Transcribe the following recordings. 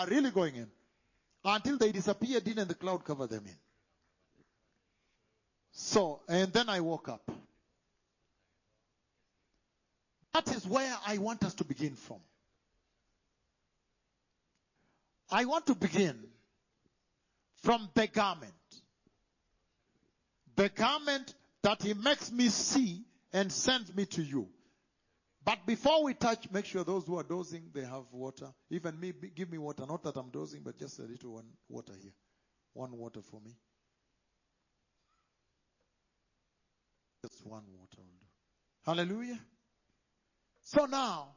are really going in. Until they disappeared in and the cloud covered them in. So, and then I woke up. That is where I want us to begin from. I want to begin from the garment. The garment that he makes me see and sends me to you. But before we touch, make sure those who are dozing, they have water. Even me, give me water. Not that I'm dozing, but just a little one water here. One water for me. Just one water will do. Hallelujah. So now,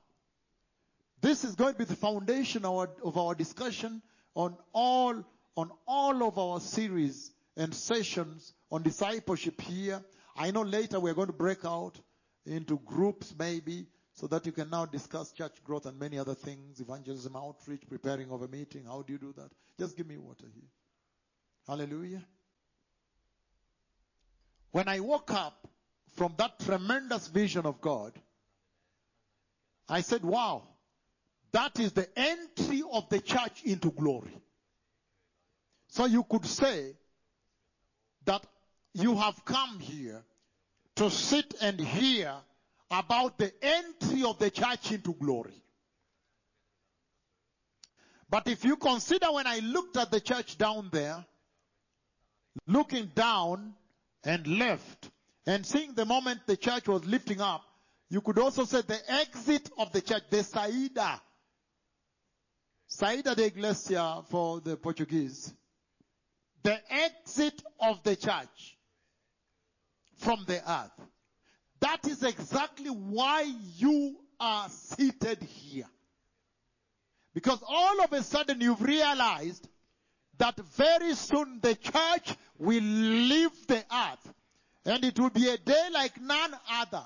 this is going to be the foundation of our, of our discussion on all, on all of our series and sessions on discipleship here. I know later we're going to break out into groups maybe so that you can now discuss church growth and many other things, evangelism, outreach, preparing of a meeting. How do you do that? Just give me water here. Hallelujah. When I woke up from that tremendous vision of God, I said, wow, that is the entry of the church into glory. So you could say that you have come here to sit and hear about the entry of the church into glory. But if you consider when I looked at the church down there, looking down and left, and seeing the moment the church was lifting up, you could also say the exit of the church, the saída. Saída de iglesia for the Portuguese. The exit of the church from the earth. That is exactly why you are seated here. Because all of a sudden you've realized that very soon the church will leave the earth. And it will be a day like none other.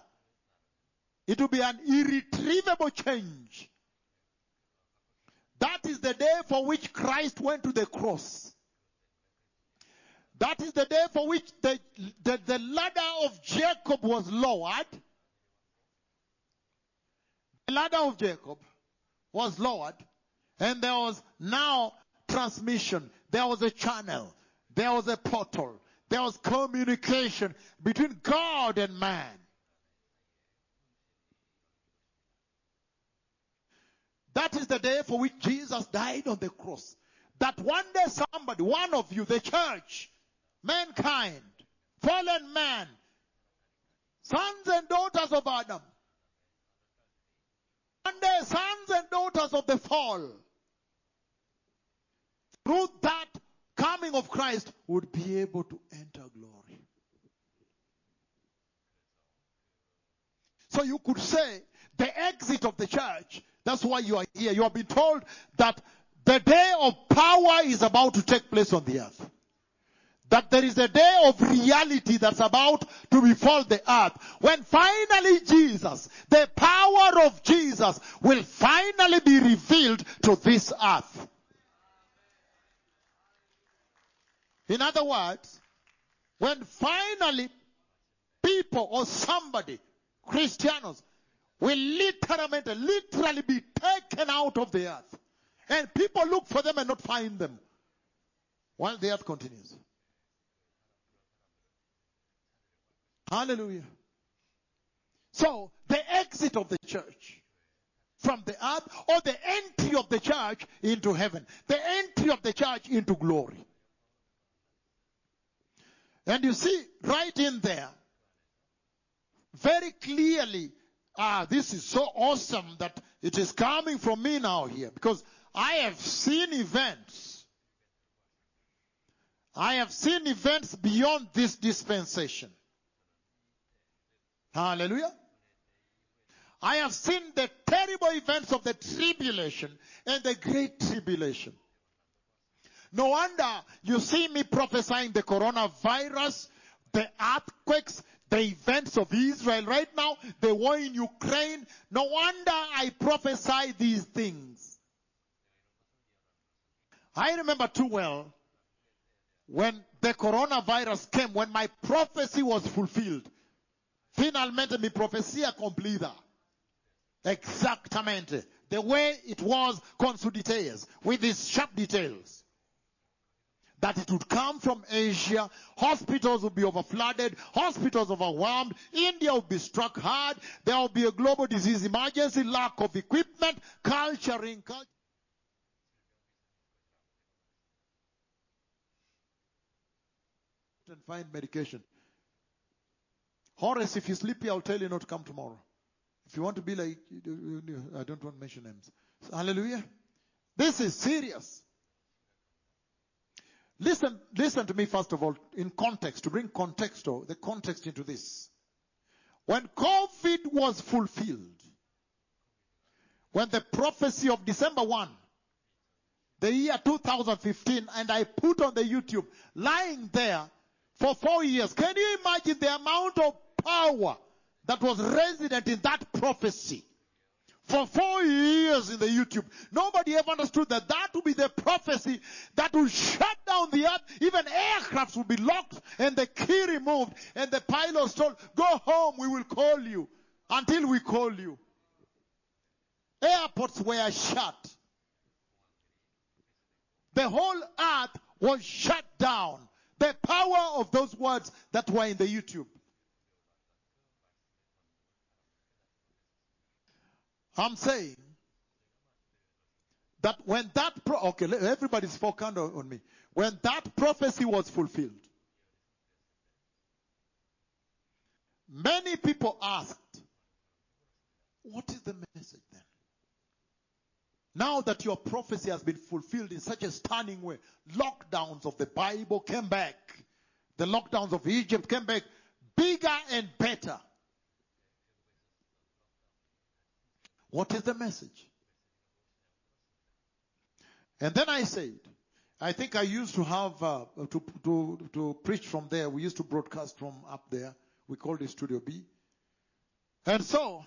It will be an irretrievable change. That is the day for which Christ went to the cross. That is the day for which the, the, the ladder of Jacob was lowered. The ladder of Jacob was lowered, and there was now transmission. There was a channel. There was a portal. There was communication between God and man. That is the day for which Jesus died on the cross. That one day somebody, one of you, the church, mankind, fallen man, sons and daughters of Adam, one day sons and daughters of the fall, through that coming of Christ, would be able to enter glory. So you could say the exit of the church, that's why you are here. You have been told that the day of power is about to take place on the earth. That there is a day of reality that's about to befall the earth. When finally Jesus, the power of Jesus will finally be revealed to this earth. In other words, when finally people or somebody, Christians, will literally, literally be taken out of the earth. And people look for them and not find them. While the earth continues. Hallelujah. So, the exit of the church from the earth or the entry of the church into heaven. The entry of the church into glory. And you see, right in there, very clearly, ah, this is so awesome that it is coming from me now here because I have seen events. I have seen events beyond this dispensation. Hallelujah. I have seen the terrible events of the tribulation and the great tribulation. No wonder you see me prophesying the coronavirus, the earthquakes, the events of Israel right now, the war in Ukraine. No wonder I prophesy these things. I remember too well when the coronavirus came, when my prophecy was fulfilled. Finalmente mi profecía cumplida. Exactamente. the way it was consolidates with these sharp details. That it would come from Asia, hospitals would be overflooded, hospitals overwhelmed, India would be struck hard, there will be a global disease emergency, lack of equipment, culturing, culture. and find medication. Horace, if you're sleepy, I'll tell you not to come tomorrow. If you want to be like, I don't want to mention names. Hallelujah. This is serious. Listen, listen to me first of all in context, to bring context or the context into this. When COVID was fulfilled, when the prophecy of December 1, the year 2015, and I put on the YouTube, lying there for four years. Can you imagine the amount of power that was resident in that prophecy? For four years in the YouTube. Nobody ever understood that that would be the prophecy that will shut down the earth. Even aircrafts will be locked and the key removed and the pilots told, go home, we will call you until we call you. Airports were shut. The whole earth was shut down. The power of those words that were in the YouTube. I'm saying that when that pro- okay, everybody's focused on me. When that prophecy was fulfilled, many people asked, "What is the message then?" Now that your prophecy has been fulfilled in such a stunning way, lockdowns of the Bible came back. The lockdowns of Egypt came back bigger and better. What is the message? And then I said, I think I used to have, uh, to, to, to preach from there. We used to broadcast from up there. We called it Studio B. And so,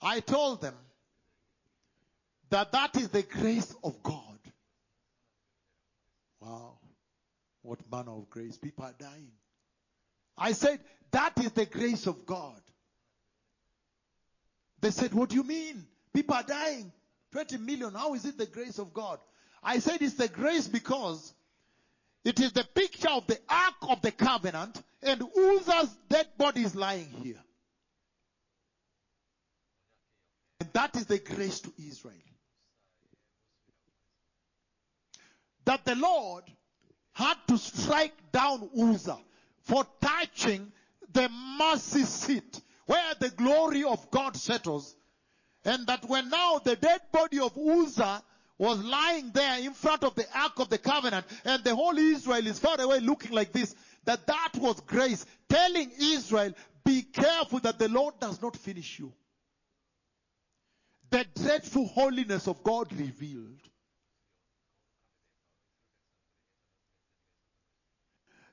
I told them, that that is the grace of God. Wow. What manner of grace. People are dying. I said, that is the grace of God. They said, what do you mean? People are dying. 20 million. How is it the grace of God? I said it's the grace because it is the picture of the Ark of the Covenant and Uzzah's dead body is lying here. And that is the grace to Israel. that the Lord had to strike down Uzzah for touching the mercy seat where the glory of God settles. And that when now the dead body of Uzzah was lying there in front of the Ark of the Covenant and the whole Israel is far away looking like this, that that was grace telling Israel, be careful that the Lord does not finish you. The dreadful holiness of God revealed.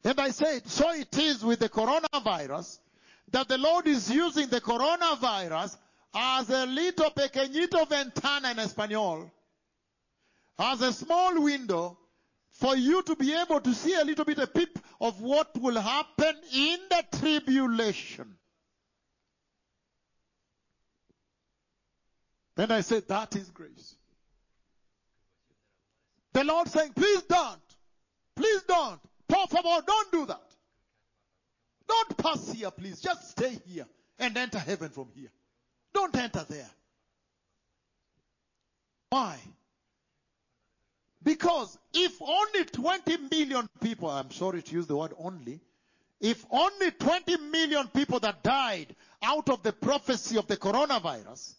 And I said, so it is with the coronavirus that the Lord is using the coronavirus as a little pequeñito ventana in Espanol, as a small window for you to be able to see a little bit a peep of what will happen in the tribulation. Then I said, that is grace. The Lord saying, please don't. Please don't. Por favor, don't do that. Don't here, please. Just stay here and enter heaven from here. Don't enter there. Why? Because if only 20 million people, I'm sorry to use the word only, if only 20 million people that died out of the prophecy of the coronavirus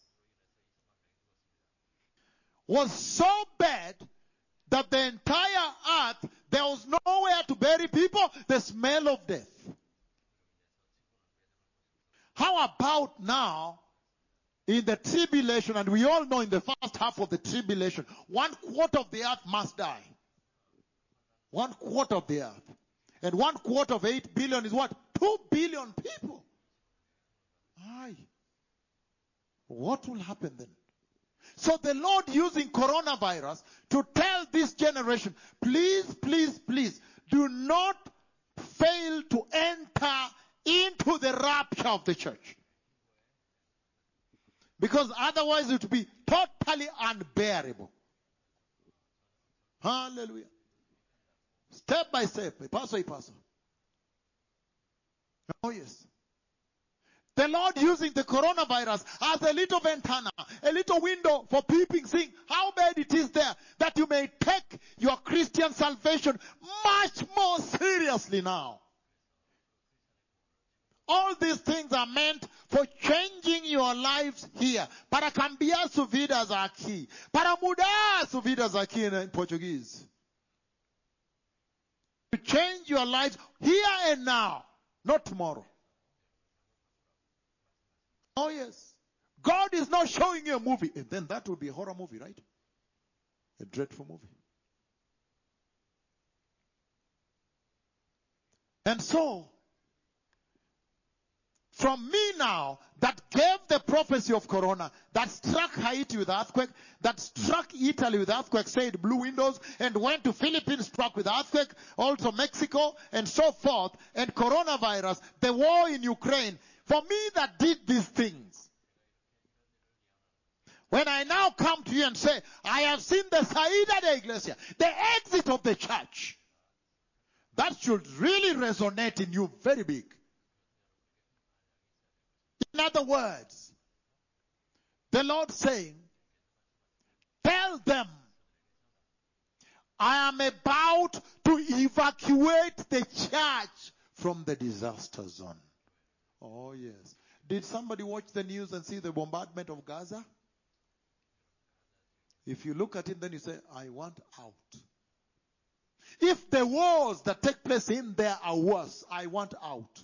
was so bad that the entire earth, there was nowhere to bury people, the smell of death. How about now in the tribulation, and we all know in the first half of the tribulation, one quarter of the earth must die. One quarter of the earth. And one quarter of eight billion is what? Two billion people. Aye. What will happen then? So the Lord using coronavirus to tell this generation, please, please, please, do not fail to enter into the rapture of the church. Because otherwise it would be totally unbearable. Hallelujah. Step by step, paso y paso. Oh, yes. The Lord using the coronavirus as a little ventana, a little window for peeping, seeing how bad it is there, that you may take your Christian salvation much more seriously now. All these things are meant for changing your lives here. Para cambiar su vidas aquí. Para mudar su vidas aquí in Portuguese. To change your lives here and now, not tomorrow. Oh yes. God is not showing you a movie. And then that would be a horror movie, right? A dreadful movie. And so, from me now, that gave the prophecy of Corona, that struck Haiti with earthquake, that struck Italy with earthquake, said blue windows, and went to Philippines, struck with earthquake, also Mexico, and so forth, and coronavirus, the war in Ukraine. For me that did these things. When I now come to you and say, I have seen the Saída de Iglesia, the exit of the church, that should really resonate in you very big. In other words, the Lord saying, tell them, I am about to evacuate the church from the disaster zone. Oh, yes. Did somebody watch the news and see the bombardment of Gaza? If you look at it, then you say, I want out. If the wars that take place in there are worse, I want out.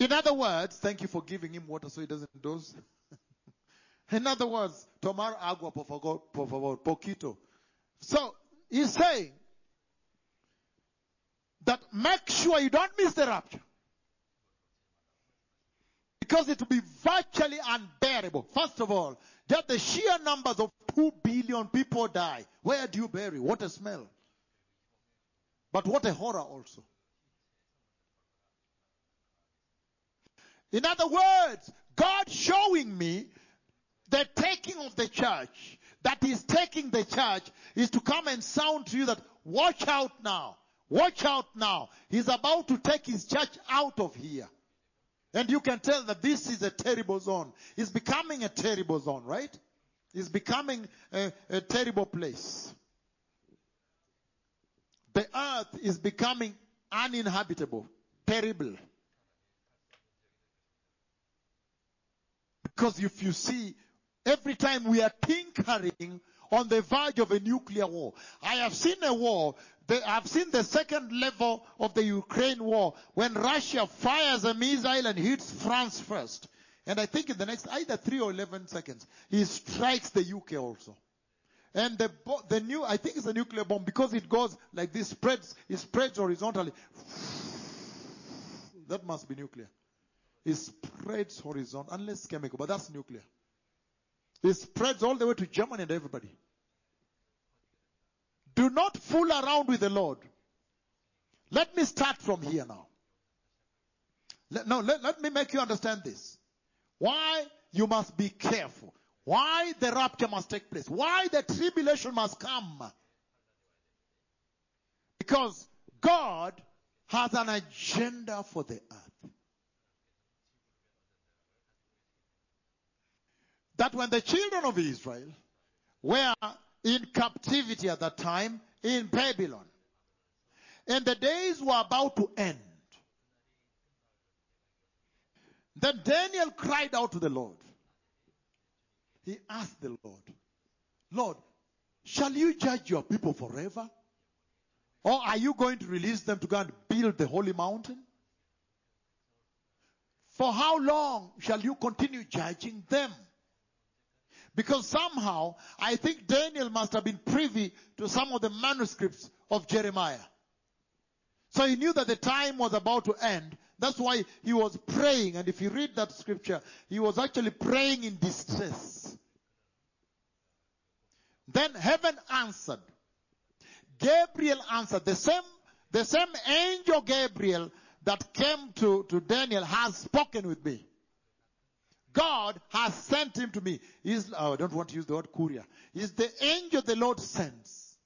In other words, thank you for giving him water so he doesn't doze. In other words, tomar agua, por favor, por favor, poquito. So, he's saying that make sure you don't miss the rapture. Because it will be virtually unbearable. First of all, just the sheer numbers of two billion people die. Where do you bury? What a smell. But what a horror also. In other words, God showing me the taking of the church, that is taking the church, is to come and sound to you that watch out now. Watch out now. He's about to take his church out of here. And you can tell that this is a terrible zone. It's becoming a terrible zone, right? It's becoming a, a terrible place. The earth is becoming uninhabitable, terrible. Because if you see, every time we are tinkering on the verge of a nuclear war. I have seen a war, the, I've seen the second level of the Ukraine war when Russia fires a missile and hits France first. And I think in the next either 3 or 11 seconds, he strikes the UK also. And the, the new, I think it's a nuclear bomb because it goes like this, spreads, it spreads horizontally. That must be nuclear. It spreads horizontal, unless chemical, but that's nuclear. It spreads all the way to Germany and everybody. Do not fool around with the Lord. Let me start from here now. Let, no, let, let me make you understand this. Why you must be careful. Why the rapture must take place. Why the tribulation must come. Because God has an agenda for the earth. That when the children of Israel were in captivity at that time in Babylon, and the days were about to end, then Daniel cried out to the Lord. He asked the Lord, Lord, shall you judge your people forever? Or are you going to release them to go and build the holy mountain? For how long shall you continue judging them? Because somehow, I think Daniel must have been privy to some of the manuscripts of Jeremiah. So he knew that the time was about to end. That's why he was praying. And if you read that scripture, he was actually praying in distress. Then heaven answered. Gabriel answered. The same, the same angel Gabriel that came to, to Daniel has spoken with me. God has sent him to me. He's, oh, I don't want to use the word courier. He's the angel the Lord sends.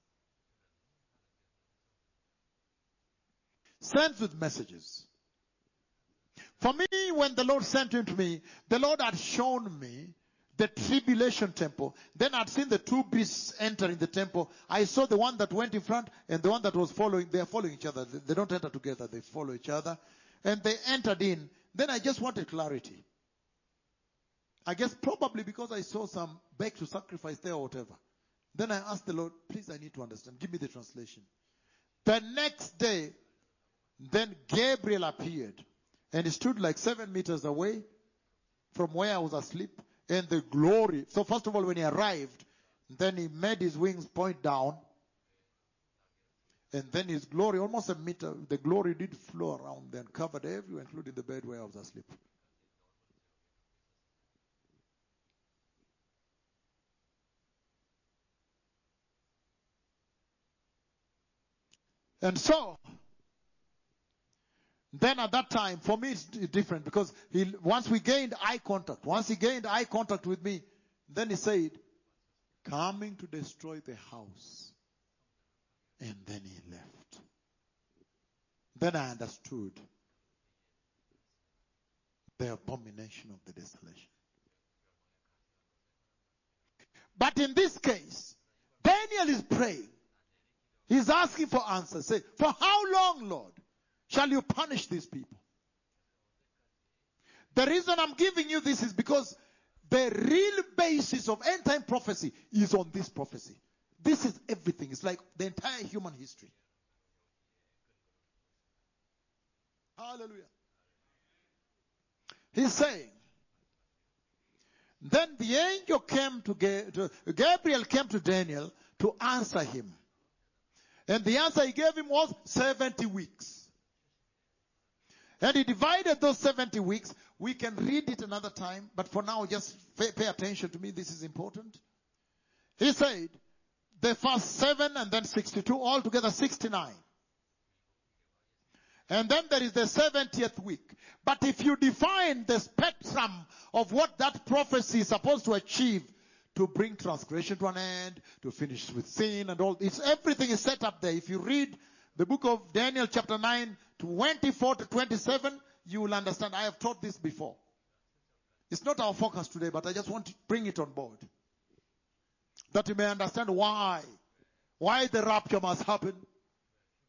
Sends with messages. For me, when the Lord sent him to me, the Lord had shown me the tribulation temple. Then I'd seen the two beasts entering the temple. I saw the one that went in front and the one that was following. They are following each other. They don't enter together. They follow each other. And they entered in. Then I just wanted clarity. I guess probably because I saw some bake to sacrifice there or whatever. Then I asked the Lord, please, I need to understand. Give me the translation. The next day, then Gabriel appeared and he stood like seven meters away from where I was asleep and the glory. So first of all, when he arrived, then he made his wings point down. And then his glory, almost a meter, the glory did flow around and covered everywhere, including the bed where I was asleep. And so, then at that time, for me it's different because he, once we gained eye contact, once he gained eye contact with me, then he said, coming to destroy the house. And then he left. Then I understood the abomination of the desolation. But in this case, Daniel is praying. He's asking for answers. Say, for how long, Lord, shall you punish these people? The reason I'm giving you this is because the real basis of end time prophecy is on this prophecy. This is everything. It's like the entire human history. Hallelujah. He's saying, then the angel came to, Gabriel came to Daniel to answer him. And the answer he gave him was 70 weeks. And he divided those 70 weeks. We can read it another time, but for now, just pay, attention to me. This is important. He said, the first seven and then 62, altogether 69. And then there is the 70th week. But if you define the spectrum of what that prophecy is supposed to achieve, to bring transgression to an end, to finish with sin and all, it's everything is set up there. If you read the book of Daniel chapter 9, 24 to 27, you will understand. I have taught this before. It's not our focus today, but I just want to bring it on board. That you may understand why. Why the rapture must happen.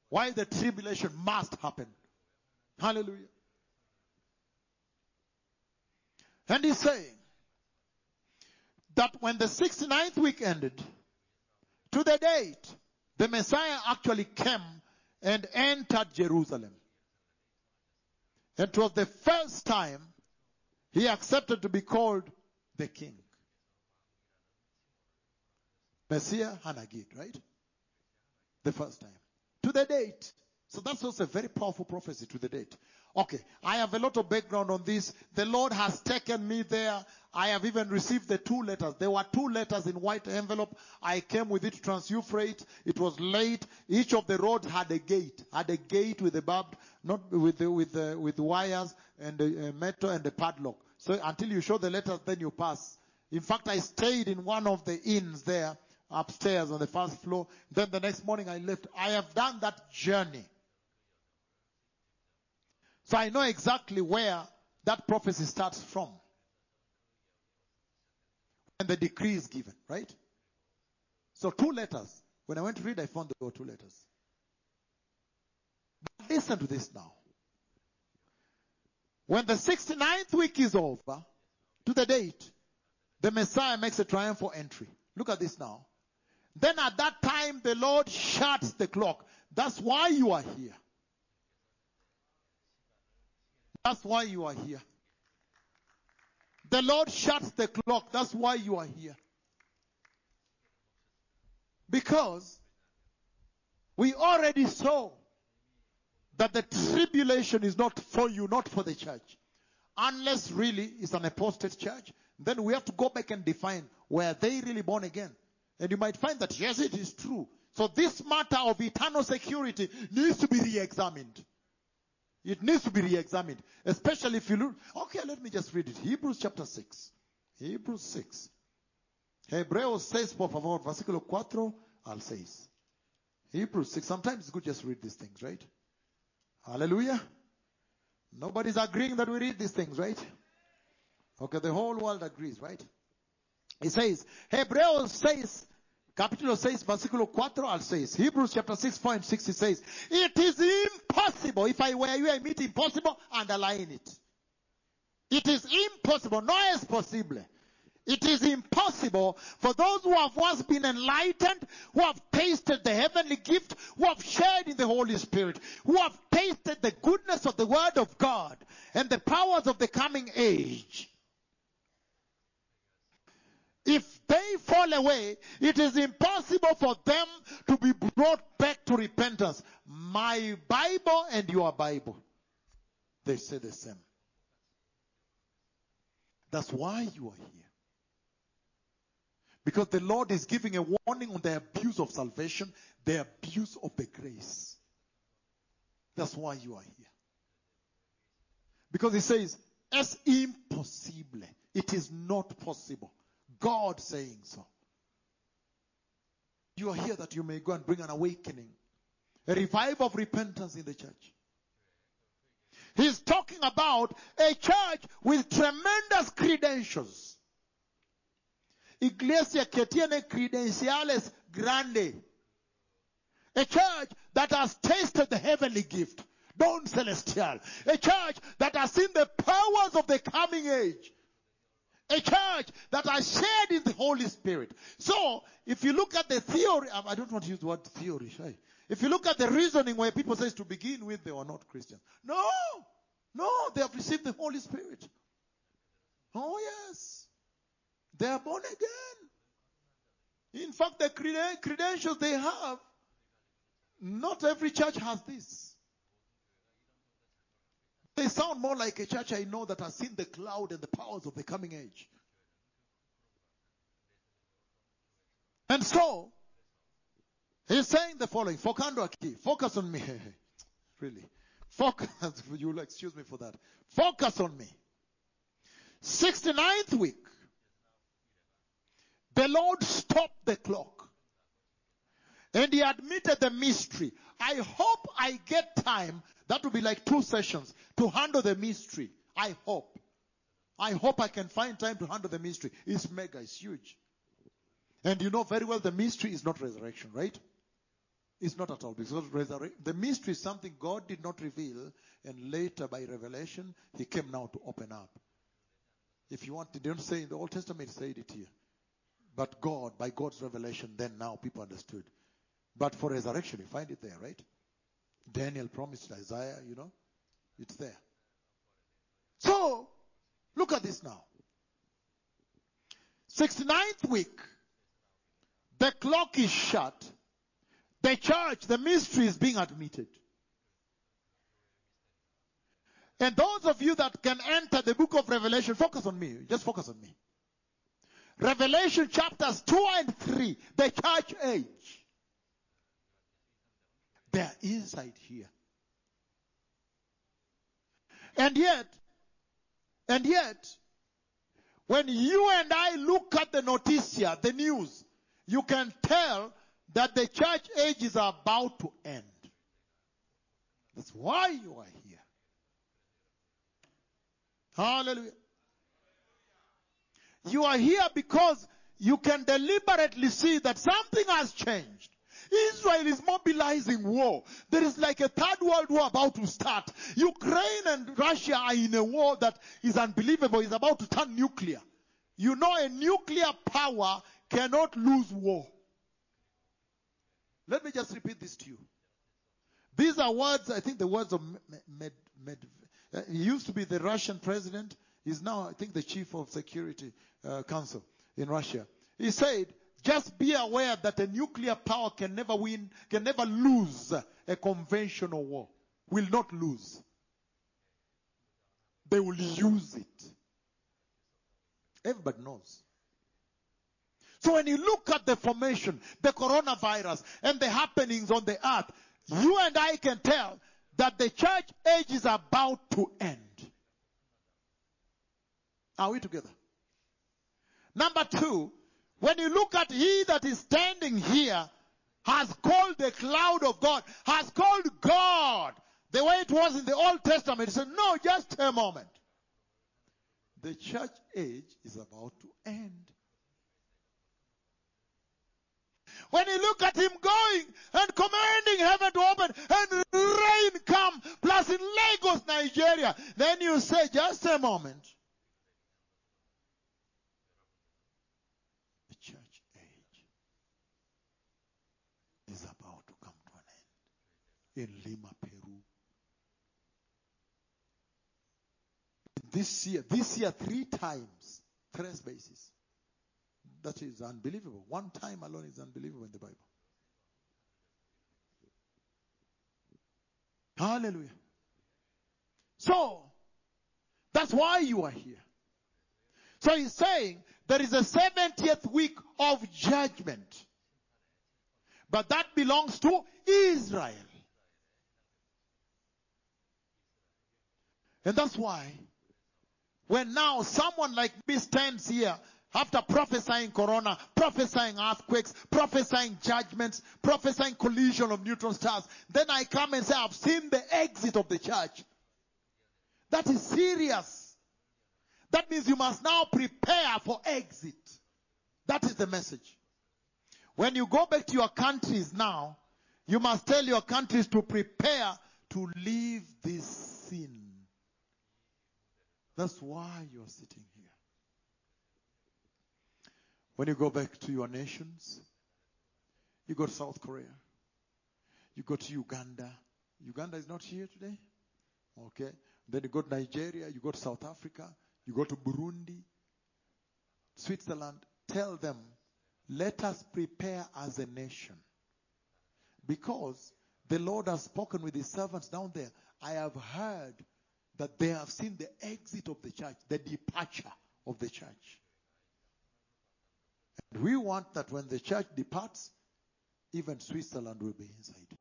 Why the tribulation must happen. Hallelujah. And he's saying that when the 69th week ended, to the date, the Messiah actually came and entered Jerusalem. It was the first time he accepted to be called the king. Messiah Hanagid, right? The first time. To the date. So that's also a very powerful prophecy to the date. Okay, I have a lot of background on this. The Lord has taken me there. I have even received the two letters. There were two letters in white envelope. I came with it trans Euphrates. It was late. Each of the roads had a gate, had a gate with a barbed, not with with with wires and the uh, metal and the padlock. So until you show the letters, then you pass. In fact, I stayed in one of the inns there upstairs on the first floor. Then the next morning I left. I have done that journey. So I know exactly where that prophecy starts from. And the decree is given, right? So two letters. When I went to read, I found there were two letters. But listen to this now. When the 69th week is over, to the date, the Messiah makes a triumphal entry. Look at this now. Then at that time, the Lord shuts the clock. That's why you are here. That's why you are here. The Lord shuts the clock. That's why you are here. Because we already saw that the tribulation is not for you, not for the church. Unless really it's an apostate church, then we have to go back and define were they really born again. And you might find that yes, it is true. So this matter of eternal security needs to be re-examined. It needs to be re-examined. Especially if you look. Okay, let me just read it. Hebrews chapter 6. Hebrews 6. Hebreos 6, por favor, versículo 4 al 6. Hebrews 6. Sometimes it's good just read these things, right? Hallelujah. Nobody's agreeing that we read these things, right? Okay, the whole world agrees, right? It says, Hebreos 6, capítulo 6, versículo 4 al 6. Hebrews chapter 6, point 6, it says, It is impossible. If I were you, I meet impossible, underline it. It is impossible. No es posible. It is impossible for those who have once been enlightened, who have tasted the heavenly gift, who have shared in the Holy Spirit, who have tasted the goodness of the Word of God and the powers of the coming age. If they fall away, it is impossible for them to be brought back to repentance. My Bible and your Bible, they say the same. That's why you are here. Because the Lord is giving a warning on the abuse of salvation, the abuse of the grace. That's why you are here. Because He says, es impossible, It is not possible. God saying so. You are here that you may go and bring an awakening, a revival of repentance in the church. He's talking about a church with tremendous credentials. Iglesia que tiene credenciales grande. A church that has tasted the heavenly gift, don celestial. A church that has seen the powers of the coming age. A church that are shared in the Holy Spirit. So, if you look at the theory, um, I don't want to use the word theory? If you look at the reasoning where people say to begin with they were not Christians. No! No, they have received the Holy Spirit. Oh yes. They are born again. In fact, the creden- credentials they have, not every church has this. They sound more like a church I know that has seen the cloud and the powers of the coming age. And so, he's saying the following. Focus on me. really. Focus. You'll excuse me for that. Focus on me. 69th week. The Lord stopped the clock. And he admitted the mystery. I hope I get time. That will be like two sessions to handle the mystery. I hope. I hope I can find time to handle the mystery. It's mega, it's huge. And you know very well the mystery is not resurrection, right? It's not at all because the mystery is something God did not reveal, and later by revelation He came now to open up. If you want, they don't say in the Old Testament, said it here. But God, by God's revelation, then now people understood. But for resurrection, you find it there, right? Daniel promised Isaiah, you know, it's there. So, look at this now. 69th week, the clock is shut. The church, the mystery is being admitted. And those of you that can enter the book of Revelation, focus on me. Just focus on me. Revelation chapters 2 and 3, the church age. They're inside here. And yet, and yet, when you and I look at the noticia, the news, you can tell that the church age is about to end. That's why you are here. Hallelujah. You are here because you can deliberately see that something has changed. Israel is mobilizing war. There is like a third world war about to start. Ukraine and Russia are in a war that is unbelievable. It's about to turn nuclear. You know, a nuclear power cannot lose war. Let me just repeat this to you. These are words, I think the words of Med, Med, Med uh, he used to be the Russian president. He's now, I think, the chief of security uh, council in Russia. He said, just be aware that a nuclear power can never win, can never lose a conventional war. Will not lose. They will use it. Everybody knows. So when you look at the formation, the coronavirus, and the happenings on the earth, you and I can tell that the church age is about to end. Are we together? Number two, when you look at he that is standing here has called the cloud of God, has called God the way it was in the Old Testament. He said, no, just a moment. The church age is about to end. When you look at him going and commanding heaven to open and rain come, plus in Lagos, Nigeria, then you say, just a moment. The church age is about to come to an end in Lima, Peru. This year, this year, three times, tres basis. That is unbelievable. One time alone is unbelievable in the Bible. Hallelujah. So, that's why you are here. So he's saying there is a 70th week of judgment. But that belongs to Israel. And that's why when now someone like me stands here after prophesying corona, prophesying earthquakes, prophesying judgments, prophesying collision of neutron stars, then I come and say, I've seen the exit of the church. That is serious. That means you must now prepare for exit. That is the message. When you go back to your countries now, you must tell your countries to prepare to leave this sin. That's why you're sitting here. When you go back to your nations, you go to South Korea, you go to Uganda. Uganda is not here today. Okay. Then you go to Nigeria, you go to South Africa, you go to Burundi, Switzerland. Tell them, let us prepare as a nation. Because the Lord has spoken with his servants down there. I have heard that they have seen the exit of the church, the departure of the church. And we want that when the church departs, even Switzerland will be inside.